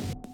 you